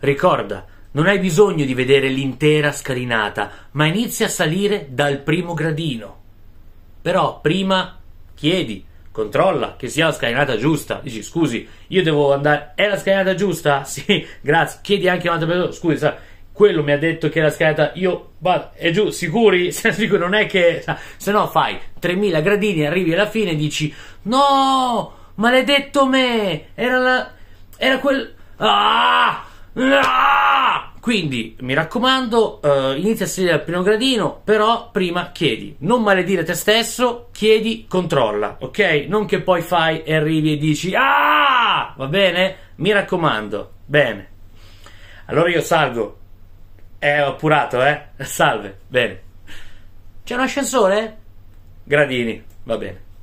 ricorda, non hai bisogno di vedere l'intera scalinata, ma inizia a salire dal primo gradino. Però prima chiedi, controlla che sia la scalinata giusta. Dici, scusi, io devo andare. È la scalinata giusta? Sì, grazie. Chiedi anche a un'altra persona, scusi, sa, quello mi ha detto che la scalinata. Io vado, è giù, sicuri? Sicuri, non è che. Se no fai 3000 gradini, arrivi alla fine e dici, no, maledetto me, era la. Era quel. Ah! Quindi mi raccomando, uh, inizia a salire al primo gradino, però prima chiedi. Non maledire te stesso, chiedi, controlla, ok? Non che poi fai e arrivi e dici Ah! Va bene? Mi raccomando. Bene. Allora io salgo. Eh, ho appurato, eh? Salve. Bene. C'è un ascensore? Gradini. Va bene.